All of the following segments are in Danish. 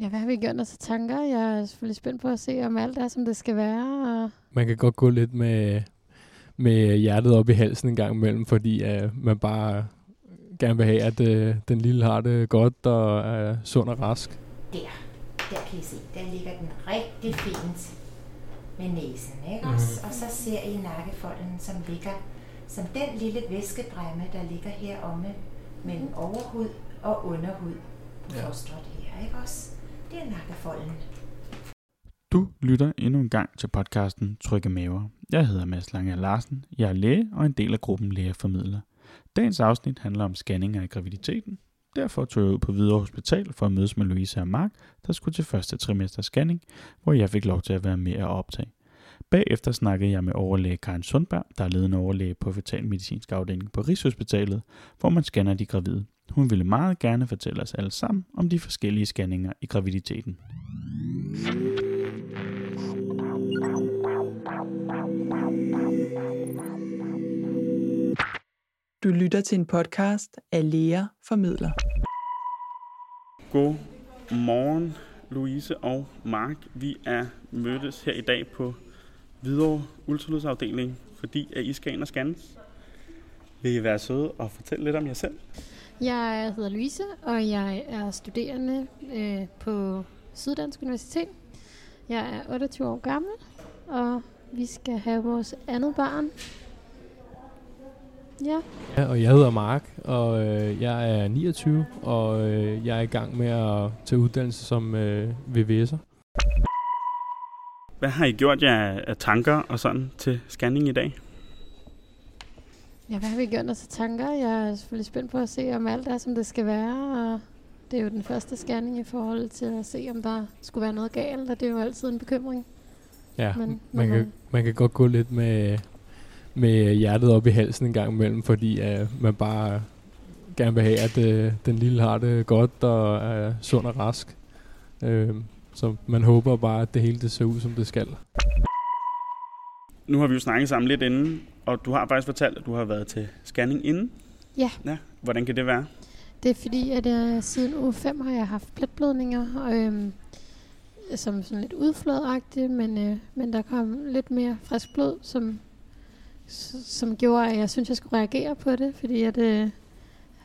Ja, hvad har vi gjort os tanker? Jeg er selvfølgelig spændt på at se, om alt er, som det skal være. Og... Man kan godt gå lidt med, med hjertet op i halsen en gang imellem, fordi uh, man bare gerne vil have, at uh, den lille har det godt og er sund og rask. Der, der kan I se, der ligger den rigtig fint med næsen, ikke mm. også? Og så ser I nakkefolden, som ligger som den lille væskedremme, der ligger heromme mellem overhud og underhud på ja. fosteret her, ikke også? Det er nakkefolden. Du lytter endnu en gang til podcasten Trygge Maver. Jeg hedder Mads Lange Larsen, jeg er læge og en del af gruppen Lægeformidler. Dagens afsnit handler om scanninger af graviditeten. Derfor tog jeg ud på Hvidovre Hospital for at mødes med Louise og Mark, der skulle til første trimester scanning, hvor jeg fik lov til at være med at optage. Bagefter snakkede jeg med overlæge Karen Sundberg, der er ledende overlæge på fetalmedicinsk afdeling på Rigshospitalet, hvor man scanner de gravide. Hun ville meget gerne fortælle os alle sammen om de forskellige scanninger i graviditeten. Du lytter til en podcast af Læger Formidler. God morgen, Louise og Mark. Vi er mødtes her i dag på Hvidovre Ultralydsafdeling, fordi at I skal ind og scannes. Vil I være søde og fortælle lidt om jer selv? Jeg hedder Louise, og jeg er studerende øh, på Syddansk Universitet. Jeg er 28 år gammel, og vi skal have vores andet barn. Ja. ja og jeg hedder Mark, og øh, jeg er 29, og øh, jeg er i gang med at tage uddannelse som øh, VVS'er. Hvad har I gjort jer af tanker og sådan til scanning i dag? Ja, hvad har vi gjort os tanker? Jeg er selvfølgelig spændt på at se, om alt er, som det skal være. Og det er jo den første scanning i forhold til at se, om der skulle være noget galt, og det er jo altid en bekymring. Ja, men, man, kan, man kan godt gå lidt med, med hjertet op i halsen en gang imellem, fordi uh, man bare gerne vil have, at uh, den lille har det godt og er sund og rask. Uh, så man håber bare, at det hele det ser ud, som det skal. Nu har vi jo snakket sammen lidt inden, og du har faktisk fortalt, at du har været til scanning inden. Ja. ja. Hvordan kan det være? Det er fordi, at uh, siden uge 5 har jeg haft pletblødninger, og, øhm, som sådan lidt udflodagtigt, men, øh, men der kom lidt mere frisk blod, som, som gjorde, at jeg synes, jeg skulle reagere på det, fordi at, øh,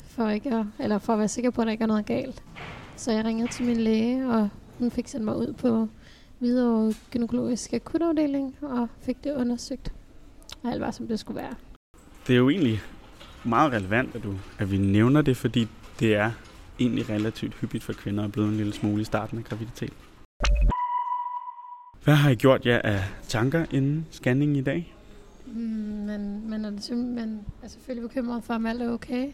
for, ikke at, eller for at være sikker på, at der ikke er noget galt. Så jeg ringede til min læge, og hun fik sendt mig ud på videre gynækologisk akutafdeling og fik det undersøgt. Og alt var, som det skulle være. Det er jo egentlig meget relevant, at, du, at vi nævner det, fordi det er egentlig relativt hyppigt for kvinder at bløde en lille smule i starten af graviditet. Hvad har I gjort jer af tanker inden scanningen i dag? Mm, men man er, man er selvfølgelig bekymret for, om alt er okay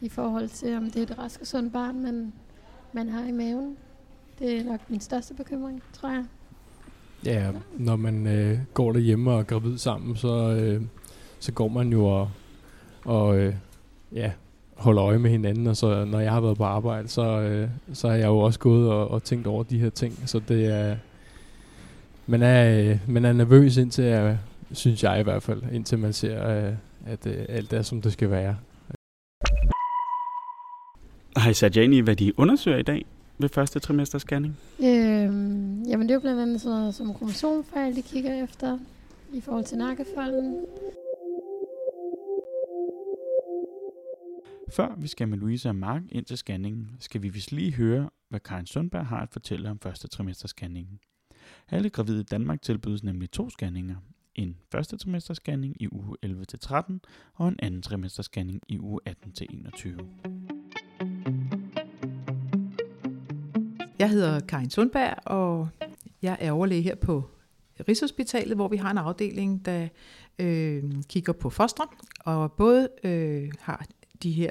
i forhold til, om det er et rask og sundt barn, man, man har i maven. Det er nok min største bekymring, tror jeg. Ja, når man øh, går derhjemme og er gravid sammen, så, øh, så går man jo og, og øh, ja, holder øje med hinanden, og så når jeg har været på arbejde, så, øh, så har jeg jo også gået og, og tænkt over de her ting, så det er, man er, øh, man er nervøs indtil, øh, synes jeg i hvert fald, indtil man ser, øh, at øh, alt er, som det skal være. Har I sat jer ind i, hvad de undersøger i dag? Ved første trimester scanning? Øhm, jamen det er jo blandt andet sådan noget som kromosomfejl, de kigger efter i forhold til nakkefolden. Før vi skal med Louise og Mark ind til scanningen, skal vi vist lige høre, hvad Karin Sundberg har at fortælle om første trimester scanningen. Alle gravide i Danmark tilbydes nemlig to scanninger. En første trimester scanning i uge 11-13 og en anden trimester scanning i uge 18-21. Jeg hedder Karin Sundberg, og jeg er overlæge her på Rigshospitalet, hvor vi har en afdeling, der øh, kigger på fostre, og både øh, har de her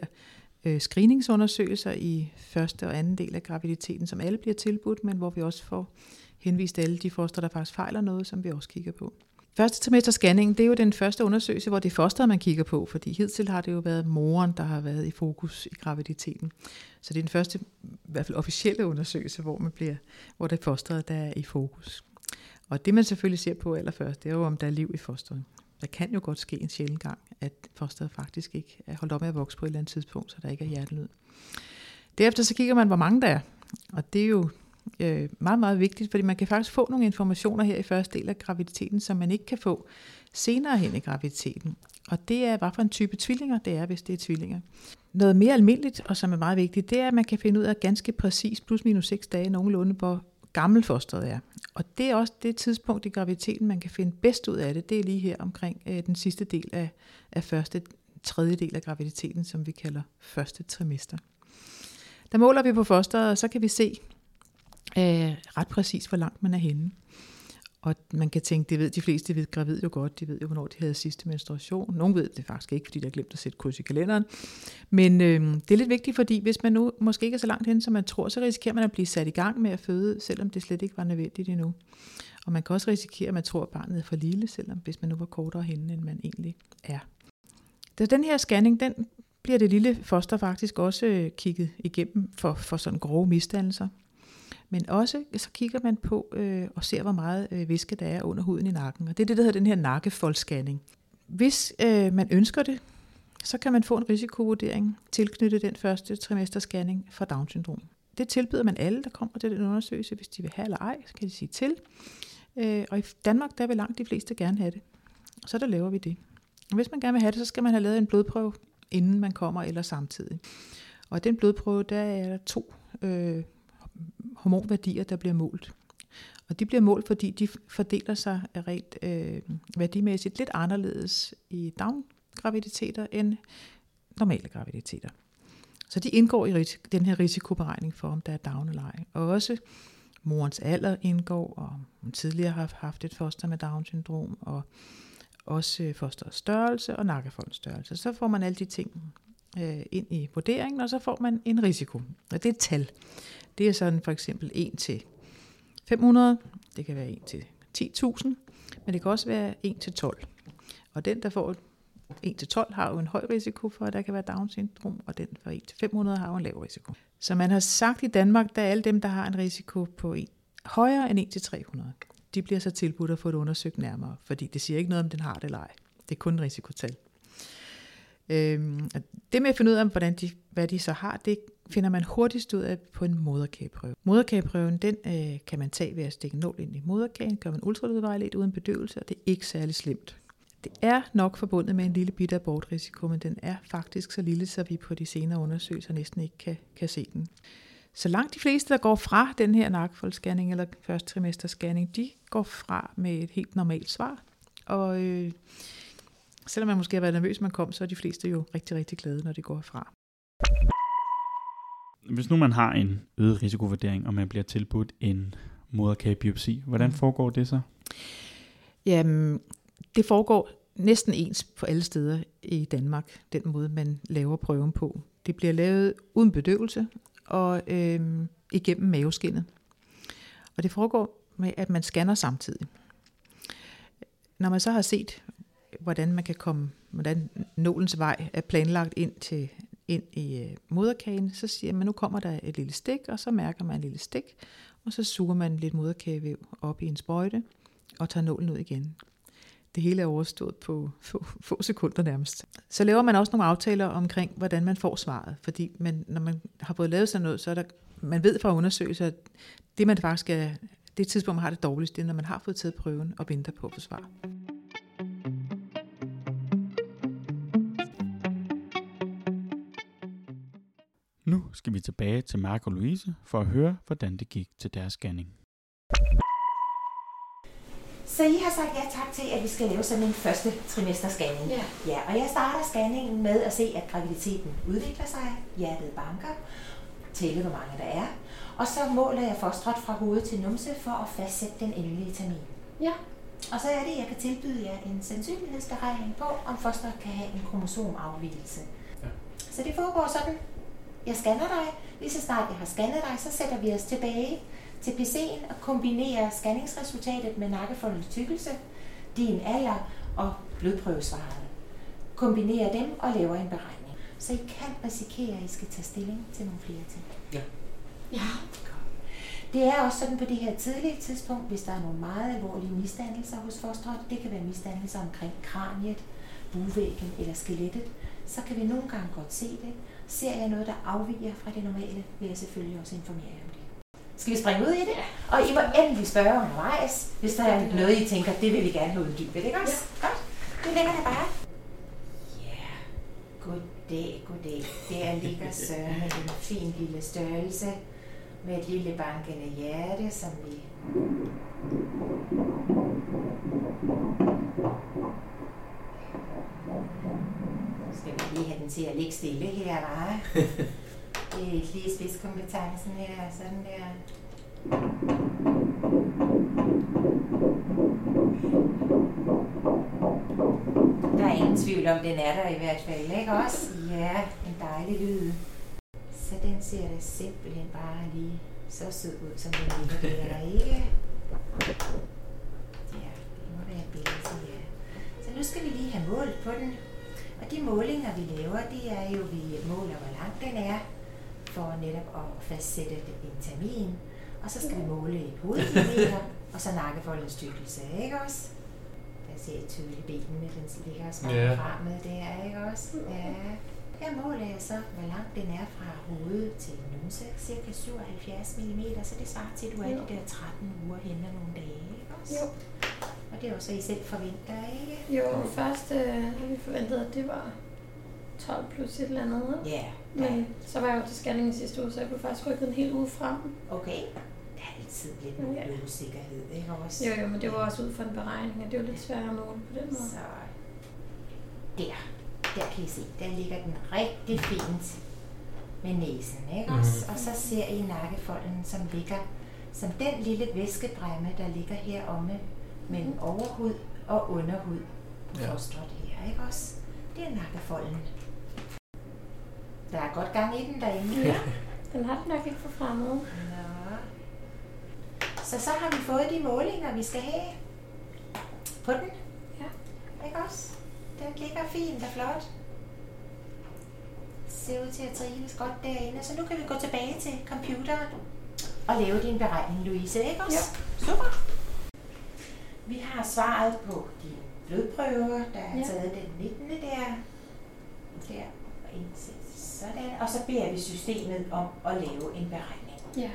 øh, screeningsundersøgelser i første og anden del af graviditeten, som alle bliver tilbudt, men hvor vi også får henvist alle de foster, der faktisk fejler noget, som vi også kigger på. Første trimester scanning, det er jo den første undersøgelse, hvor det er fosteret, man kigger på, fordi hidtil har det jo været moren, der har været i fokus i graviditeten. Så det er den første, i hvert fald officielle undersøgelse, hvor, man bliver, hvor det er fosteret, der er i fokus. Og det man selvfølgelig ser på allerførst, det er jo, om der er liv i fosteret. Der kan jo godt ske en sjældent gang, at fosteret faktisk ikke er holdt op med at vokse på et eller andet tidspunkt, så der ikke er hjertelyd. Derefter så kigger man, hvor mange der er. Og det er jo øh, meget, meget vigtigt, fordi man kan faktisk få nogle informationer her i første del af graviditeten, som man ikke kan få senere hen i graviditeten. Og det er, hvad for en type tvillinger det er, hvis det er tvillinger. Noget mere almindeligt, og som er meget vigtigt, det er, at man kan finde ud af ganske præcis, plus minus 6 dage nogenlunde, hvor gammel fosteret er. Og det er også det tidspunkt i graviditeten, man kan finde bedst ud af det. Det er lige her omkring øh, den sidste del af, af første tredjedel af graviditeten, som vi kalder første trimester. Der måler vi på fosteret, og så kan vi se øh, ret præcis, hvor langt man er henne. Og man kan tænke, det ved de fleste ved gravid jo godt, de ved jo, hvornår de havde sidste menstruation. Nogle ved det faktisk ikke, fordi de har glemt at sætte kryds i kalenderen. Men øh, det er lidt vigtigt, fordi hvis man nu måske ikke er så langt hen, som man tror, så risikerer man at blive sat i gang med at føde, selvom det slet ikke var nødvendigt endnu. Og man kan også risikere, at man tror, at barnet er for lille, selvom hvis man nu var kortere henne, end man egentlig er. Så den her scanning, den bliver det lille foster faktisk også øh, kigget igennem for, for sådan grove misdannelser. Men også så kigger man på øh, og ser, hvor meget øh, væske der er under huden i nakken. Og det er det, der hedder den her nakkefoldscanning. Hvis øh, man ønsker det, så kan man få en risikovurdering tilknyttet den første trimesterscanning for Down-syndrom. Det tilbyder man alle, der kommer til den undersøgelse, hvis de vil have eller ej, så kan de sige til. Øh, og i Danmark, der vil langt de fleste gerne have det. Så der laver vi det. Og hvis man gerne vil have det, så skal man have lavet en blodprøve, inden man kommer, eller samtidig. Og den blodprøve, der er der to øh, hormonværdier, der bliver målt. Og de bliver målt, fordi de fordeler sig rent øh, værdimæssigt lidt anderledes i down-graviditeter end normale graviditeter. Så de indgår i den her risikoberegning for, om der er down eller ej. Og også morens alder indgår, og hun tidligere har haft et foster med Down-syndrom, og også fosterets størrelse og nakkefoldens størrelse. Så får man alle de ting øh, ind i vurderingen, og så får man en risiko. Og det er et tal. Det er sådan for eksempel 1 til 500, det kan være 1 til 10.000, men det kan også være 1 til 12. Og den, der får 1 til 12, har jo en høj risiko for, at der kan være Down-syndrom, og den for 1 til 500 har jo en lav risiko. Så man har sagt i Danmark, der er alle dem, der har en risiko på 1, højere end 1 til 300 de bliver så tilbudt at få det undersøgt nærmere, fordi det siger ikke noget om, den har det eller ej. Det er kun risikotal. Øhm, det med at finde ud af, hvordan de, hvad de så har, det finder man hurtigst ud af på en moderkageprøve. Moderkageprøven, den øh, kan man tage ved at stikke nål ind i moderkagen, gør man ultralydvejledt uden bedøvelse, og det er ikke særlig slemt. Det er nok forbundet med en lille bitte abortrisiko, men den er faktisk så lille, så vi på de senere undersøgelser næsten ikke kan, kan se den. Så langt de fleste, der går fra den her nakkefoldsscanning eller første trimester scanning, de går fra med et helt normalt svar. Og øh, selvom man måske har været nervøs, man kom, så er de fleste jo rigtig, rigtig glade, når de går fra. Hvis nu man har en øget risikovurdering, og man bliver tilbudt en moderkagebiopsi, hvordan mm. foregår det så? Jamen, det foregår næsten ens på alle steder i Danmark, den måde man laver prøven på. Det bliver lavet uden bedøvelse, og øh, igennem maveskinnet. Og det foregår med, at man scanner samtidig. Når man så har set, hvordan man kan komme, hvordan nålens vej er planlagt ind til ind i øh, moderkagen, så siger man, nu kommer der et lille stik, og så mærker man et lille stik, og så suger man lidt moderkagevæv op i en sprøjte, og tager nålen ud igen det hele er overstået på få, få sekunder nærmest. Så laver man også nogle aftaler omkring, hvordan man får svaret. Fordi man, når man har fået lavet sådan noget, så er der, man ved fra undersøgelser, at det man faktisk er, det tidspunkt, man har det dårligst, det er, når man har fået taget prøven og venter på at få svar. Skal vi tilbage til Mark og Louise for at høre, hvordan det gik til deres scanning. Så I har sagt ja tak til, at vi skal lave sådan en første trimester scanning. Ja. ja. Og jeg starter scanningen med at se, at graviditeten udvikler sig, hjertet banker, tælle hvor mange der er, og så måler jeg fostret fra hoved til numse for at fastsætte den endelige termin. Ja. Og så er det, at jeg kan tilbyde jer en sandsynlighedsberegning på, om fosteret kan have en kromosomafvielse. Ja. Så det foregår sådan. Jeg scanner dig. Lige så snart jeg har scannet dig, så sætter vi os tilbage til PC'en og kombinere scanningsresultatet med nakkefoldens tykkelse, din alder og blodprøvesvaret. Kombinere dem og laver en beregning. Så I kan risikere, at I skal tage stilling til nogle flere ting. Ja. Ja. Det er også sådan på det her tidlige tidspunkt, hvis der er nogle meget alvorlige misdannelser hos fosteret, det kan være misdannelser omkring kraniet, buvæggen eller skelettet, så kan vi nogle gange godt se det. Ser jeg noget, der afviger fra det normale, vil jeg selvfølgelig også informere jer om det. Skal vi springe ud i det? Og I må endelig spørge undervejs, hvis der er noget, I tænker, det vil vi gerne have uddybet, ikke også? Ja. Godt. Det ligger der bare. Ja, goddag, goddag. Der ligger Søren med en fin lille størrelse med et lille bankende hjerte, som vi skal vi lige have den til at ligge stille her, var. Det er lige spidskompetencen her, sådan der. Der er ingen tvivl om, den er der i hvert fald, ikke også? Ja, en dejlig lyd. Så den ser da simpelthen bare lige så sød ud, som den ligger der, ikke? Ja, det må være billedet, ja. Så nu skal vi lige have målt på den. Og de målinger, vi laver, det er jo, vi måler, hvor lang den er, for netop at fastsætte en termin. Og så skal vi måle et hoveddiameter, og så nakkefoldens tykkelse, ikke også? Der ser I tydeligt benene, den ligger og smager Ja. yeah. fremad der, ikke også? Ja. Her måler jeg så, hvor langt den er fra hovedet til numse, cirka 77 mm, så det svarer til, at du er Jo. de der 13 uger henne nogle dage, ikke også? Jo. Og det er også, I selv forventer, ikke? Jo, først øh, har vi forventet, at det var 12 plus et eller andet. Ja, Men så var jeg jo til scanning i sidste uge, så jeg kunne faktisk rykke en hel uge frem. okay. Der er altid lidt Ja. ja. usikkerhed, ikke også? Jo, jo, men det var også ud fra en beregning, og det var lidt sværere at måle på den måde. Så der, der kan I se, der ligger den rigtig fint med næsen, ikke Mhm. også? Og så ser I nakkefolden, som ligger som den lille væskebræmme, der ligger heromme mellem overhud og underhud på Ja. her, ikke også? Det er nakkefolden. Der er godt gang i den derinde. Ja, den har den nok ikke for fremmed. Nå. Så så har vi fået de målinger, vi skal have på den. Ja. Ikke også? Den ligger fint og flot. Ser ud til at trives godt derinde. Så nu kan vi gå tilbage til computeren og lave din beregning, Louise. Ikke også? Ja. Super. Vi har svaret på de blodprøver, der er Ja. taget den 19. der. Der og indsæt sådan. Og så beder vi systemet om at lave en beregning. Ja.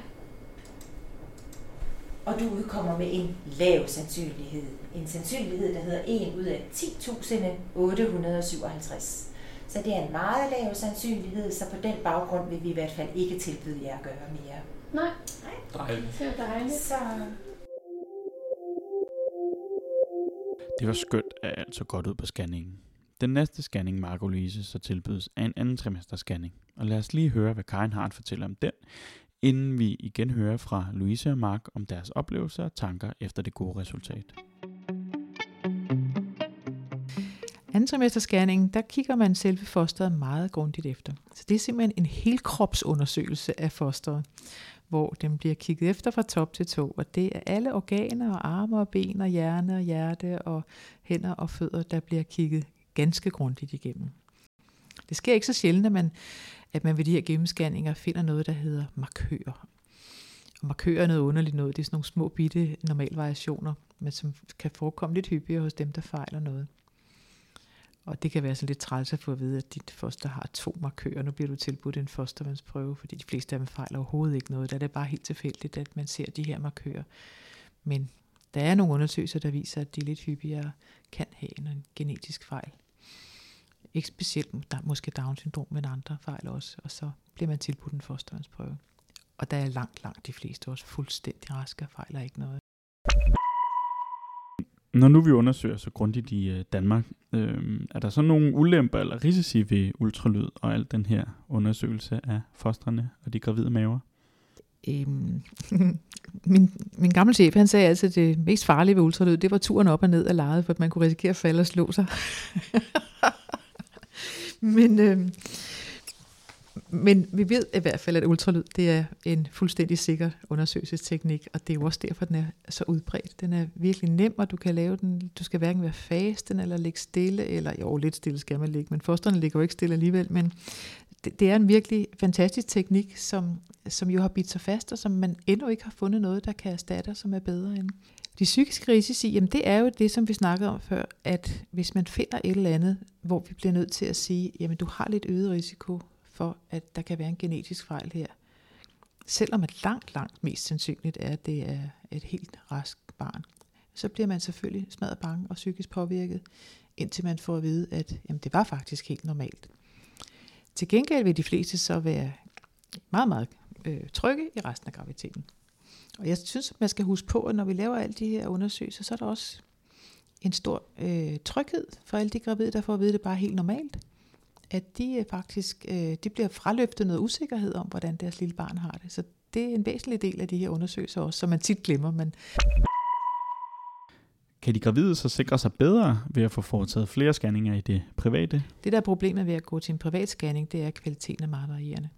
Og du udkommer med en lav sandsynlighed. En sandsynlighed, der hedder 1 ud af 10.857. Så det er en meget lav sandsynlighed, så på den baggrund vil vi i hvert fald ikke tilbyde jer at gøre mere. Nej, Dejligt. det var dejligt. Så Det var skønt, at alt så godt ud på scanningen. Den næste scanning, Marco Louise så tilbydes, er en anden trimester scanning. Og lad os lige høre, hvad Karin har at fortælle om den, inden vi igen hører fra Louise og Mark om deres oplevelser og tanker efter det gode resultat. Anden trimesterscanning, der kigger man selve fosteret meget grundigt efter. Så det er simpelthen en helkropsundersøgelse af fosteret, hvor den bliver kigget efter fra top til tå, og det er alle organer og arme og ben og hjerne og hjerte og hænder og fødder, der bliver kigget ganske grundigt igennem. Det sker ikke så sjældent, at man, at man ved de her gennemscanninger finder noget, der hedder markører. Og markører er noget underligt noget. Det er sådan nogle små bitte normalvariationer, men som kan forekomme lidt hyppigere hos dem, der fejler noget. Og det kan være sådan lidt træls at få at vide, at dit foster har to markører. Nu bliver du tilbudt en fostervandsprøve, fordi de fleste af dem fejler overhovedet ikke noget. Der er det bare helt tilfældigt, at man ser de her markører. Men der er nogle undersøgelser, der viser, at de lidt hyppigere kan have en genetisk fejl. Ikke specielt der måske Down-syndrom, men andre fejl også. Og så bliver man tilbudt en fostervandsprøve. Og der er langt, langt de fleste også fuldstændig raske og fejler ikke noget. Når nu vi undersøger så grundigt i øh, Danmark, øh, er der så nogle ulemper eller risici ved ultralyd og al den her undersøgelse af fostrene og de gravide maver? Øhm, min, min gamle chef, han sagde altid, at det mest farlige ved ultralyd, det var turen op og ned af lejet, for at man kunne risikere at falde og slå sig. men, øh, men vi ved i hvert fald, at ultralyd, det er en fuldstændig sikker undersøgelsesteknik, og det er jo også derfor, den er så udbredt. Den er virkelig nem, og du kan lave den, du skal hverken være fasten eller ligge stille, eller jo, lidt stille skal man ligge, men fosterne ligger jo ikke stille alligevel, men det, det er en virkelig fantastisk teknik, som, som jo har bidt sig fast, og som man endnu ikke har fundet noget, der kan erstatte, som er bedre end. De psykiske risici, jamen det er jo det, som vi snakkede om før, at hvis man finder et eller andet, hvor vi bliver nødt til at sige, jamen du har lidt øget risiko for, at der kan være en genetisk fejl her, selvom at langt, langt mest sandsynligt er, at det er et helt rask barn, så bliver man selvfølgelig smadret bange og psykisk påvirket, indtil man får at vide, at jamen, det var faktisk helt normalt. Til gengæld vil de fleste så være meget, meget øh, trygge i resten af graviditeten. Og jeg synes, man skal huske på, at når vi laver alle de her undersøgelser, så er der også en stor øh, tryghed for alle de gravide, der får at vide, at det bare er helt normalt. At de øh, faktisk øh, de bliver fraløftet noget usikkerhed om, hvordan deres lille barn har det. Så det er en væsentlig del af de her undersøgelser også, som man tit glemmer. Men Kan de gravide så sikre sig bedre ved at få foretaget flere scanninger i det private? det, der er problemet ved at gå til en privat scanning, det er, at kvaliteten er meget varierende.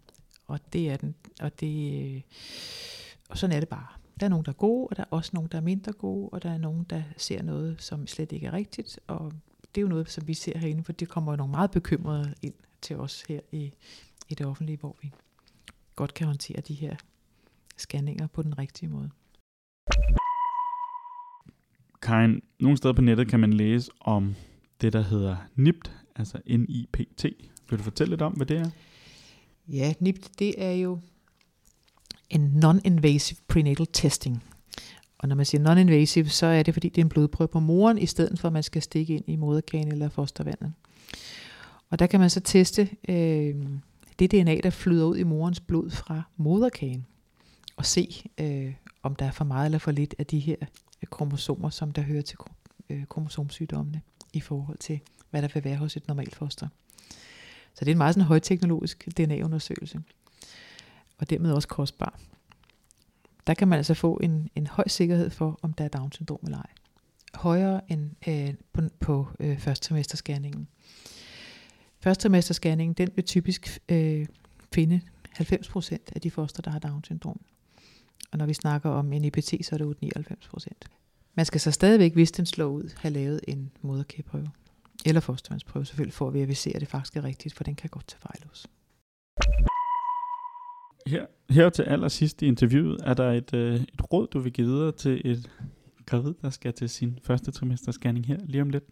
Og det er den. Og, det, øh, og sådan er det bare. Der er nogen, der er gode, og der er også nogen, der er mindre gode, og der er nogen, der ser noget, som slet ikke er rigtigt. Og det er jo noget, som vi ser herinde, for det kommer jo nogle meget bekymrede ind til os her i, i det offentlige, hvor vi godt kan håndtere de her scanninger på den rigtige måde. Karin, nogle steder på nettet kan man læse om det, der hedder NIPT, altså N-I-P-T. Vil du fortælle lidt om, hvad det er? Ja, NIPT, det er jo en non-invasive prenatal testing. Og når man siger non-invasive, så er det, fordi det er en blodprøve på moren, i stedet for at man skal stikke ind i moderkagen eller fostervandet. Og der kan man så teste øh, det DNA, der flyder ud i morens blod fra moderkagen, og se, øh, om der er for meget eller for lidt af de her øh, kromosomer, som der hører til øh, kromosomsygdommene, i forhold til, hvad der vil være hos et normalt foster. Så det er en meget sådan højteknologisk DNA-undersøgelse, og dermed også kostbar. Der kan man altså få en, en høj sikkerhed for, om der er Down-syndrom eller ej. Højere end øh, på, på øh, førstetrimestersscanningen. Førstetrimestersscanningen, den vil typisk øh, finde 90% af de foster, der har Down-syndrom. Og når vi snakker om en IPT, så er det 99%. Man skal så stadigvæk, hvis den slår ud, have lavet en moderkageprøve. Eller fostervandsprøve selvfølgelig, for at verificere, at det faktisk er rigtigt, for den kan godt tage fejl hos. Her, her til allersidst i interviewet, er der et, øh, et råd, du vil give videre til et gravid, der skal til sin første trimester scanning her lige om lidt.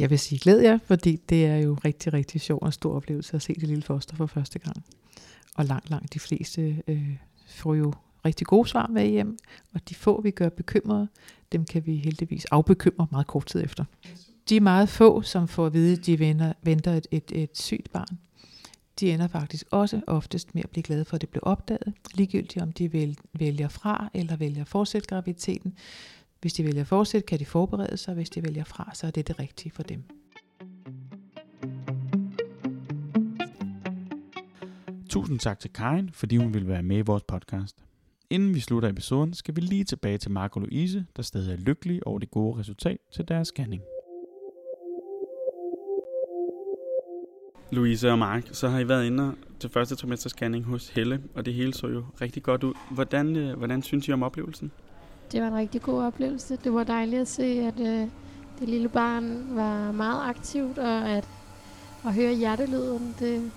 Jeg vil sige glæd jer, fordi det er jo rigtig, rigtig sjov og stor oplevelse at se det lille foster for første gang. Og langt, langt de fleste øh, får jo rigtig gode svar med hjem, og de få, vi gør bekymrede, dem kan vi heldigvis afbekymre meget kort tid efter. De er meget få, som får at vide, at de venter, venter et, et, et sygt barn. De ender faktisk også oftest med at blive glade for, at det blev opdaget, ligegyldigt om de vælger fra eller vælger at fortsætte graviditeten. Hvis de vælger at fortsætte, kan de forberede sig, hvis de vælger fra, så er det det rigtige for dem. Tusind tak til Karin, fordi hun ville være med i vores podcast. Inden vi slutter episoden, skal vi lige tilbage til Marco Louise, der stadig er lykkelig over det gode resultat til deres scanning. Louise og Mark, så har I været inde til første trimester scanning hos Helle, og det hele så jo rigtig godt ud. Hvordan, øh, hvordan synes I om oplevelsen? Det var en rigtig god oplevelse. Det var dejligt at se, at øh, det lille barn var meget aktivt, og at, at høre hjertelyden, det,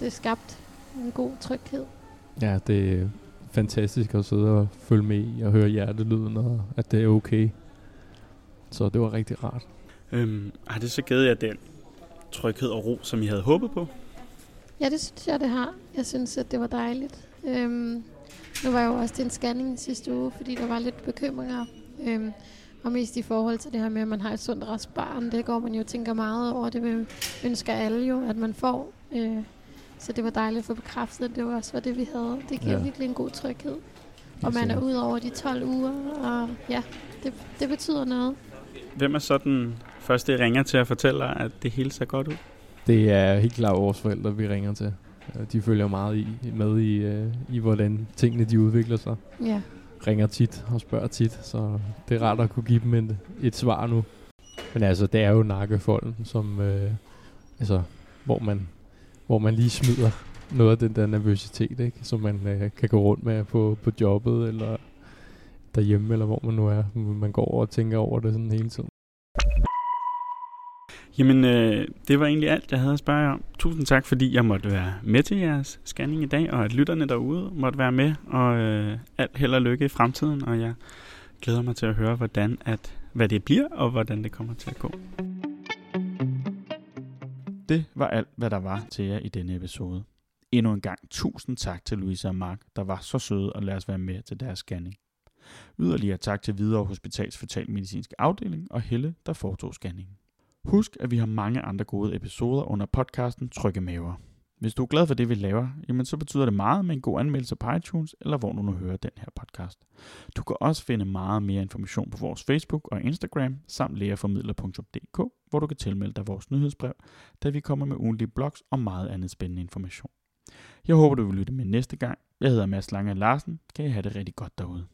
det skabte en god tryghed. Ja, det er fantastisk at sidde og følge med i og høre hjertelyden, og at det er okay. Så det var rigtig rart. Øhm, har det så givet jer den tryghed og ro, som I havde håbet på? Ja, det synes jeg, det har. Jeg synes, at det var dejligt. Øhm, nu var jeg jo også til en scanning sidste uge, fordi der var lidt bekymringer. Øhm, og mest i forhold til det her med, at man har et sundt rask barn. Det går man jo tænker meget over. Det vil, ønsker alle jo, at man får. Øh, så det var dejligt at få bekræftet, at det var også var det, vi havde. Det giver Ja. virkelig en god tryghed. Og man er ud over de 12 uger, og ja, det, det betyder noget. Hvem er så den første, I ringer til at fortælle jer, at det hele ser godt ud? Det er helt klart vores forældre, vi ringer til. De følger meget i, med i, øh, i, hvordan tingene de udvikler sig. Ja, Ringer tit og spørger tit, så det er rart at kunne give dem et, et svar nu. Men altså, det er jo nakkefolden, som, øh, altså, hvor man, hvor man lige smider noget af den der nervøsitet, ikke? som man øh, kan gå rundt med på, på jobbet, eller derhjemme, eller hvor man nu er. Man går over og tænker over det sådan hele tiden. Jamen, øh, det var egentlig alt, jeg havde at spørge jer om. Tusind tak, fordi jeg måtte være med til jeres scanning i dag, og at lytterne derude måtte være med, og øh, alt held og lykke i fremtiden, og jeg glæder mig til at høre, hvordan at, hvad det bliver, og hvordan det kommer til at gå. Det var alt, hvad der var til jer i denne episode. Endnu en gang tusind tak til Louise og Mark, der var så søde og lade os være med til deres scanning. Yderligere tak til Hvidovre Hospitals Fetalmedicinske Afdeling og Helle, der foretog scanningen. Husk, at vi har mange andre gode episoder under podcasten Trygge Maver. Hvis du er glad for det, vi laver, jamen så betyder det meget med en god anmeldelse på iTunes, eller hvor du nu hører den her podcast. Du kan også finde meget mere information på vores Facebook og Instagram, samt lægerformidler.dk, hvor du kan tilmelde dig vores nyhedsbrev, da vi kommer med ugentlige blogs og meget andet spændende information. Jeg håber, du vil lytte med næste gang. Jeg hedder Mads Lange Larsen. Kan I have det rigtig godt derude.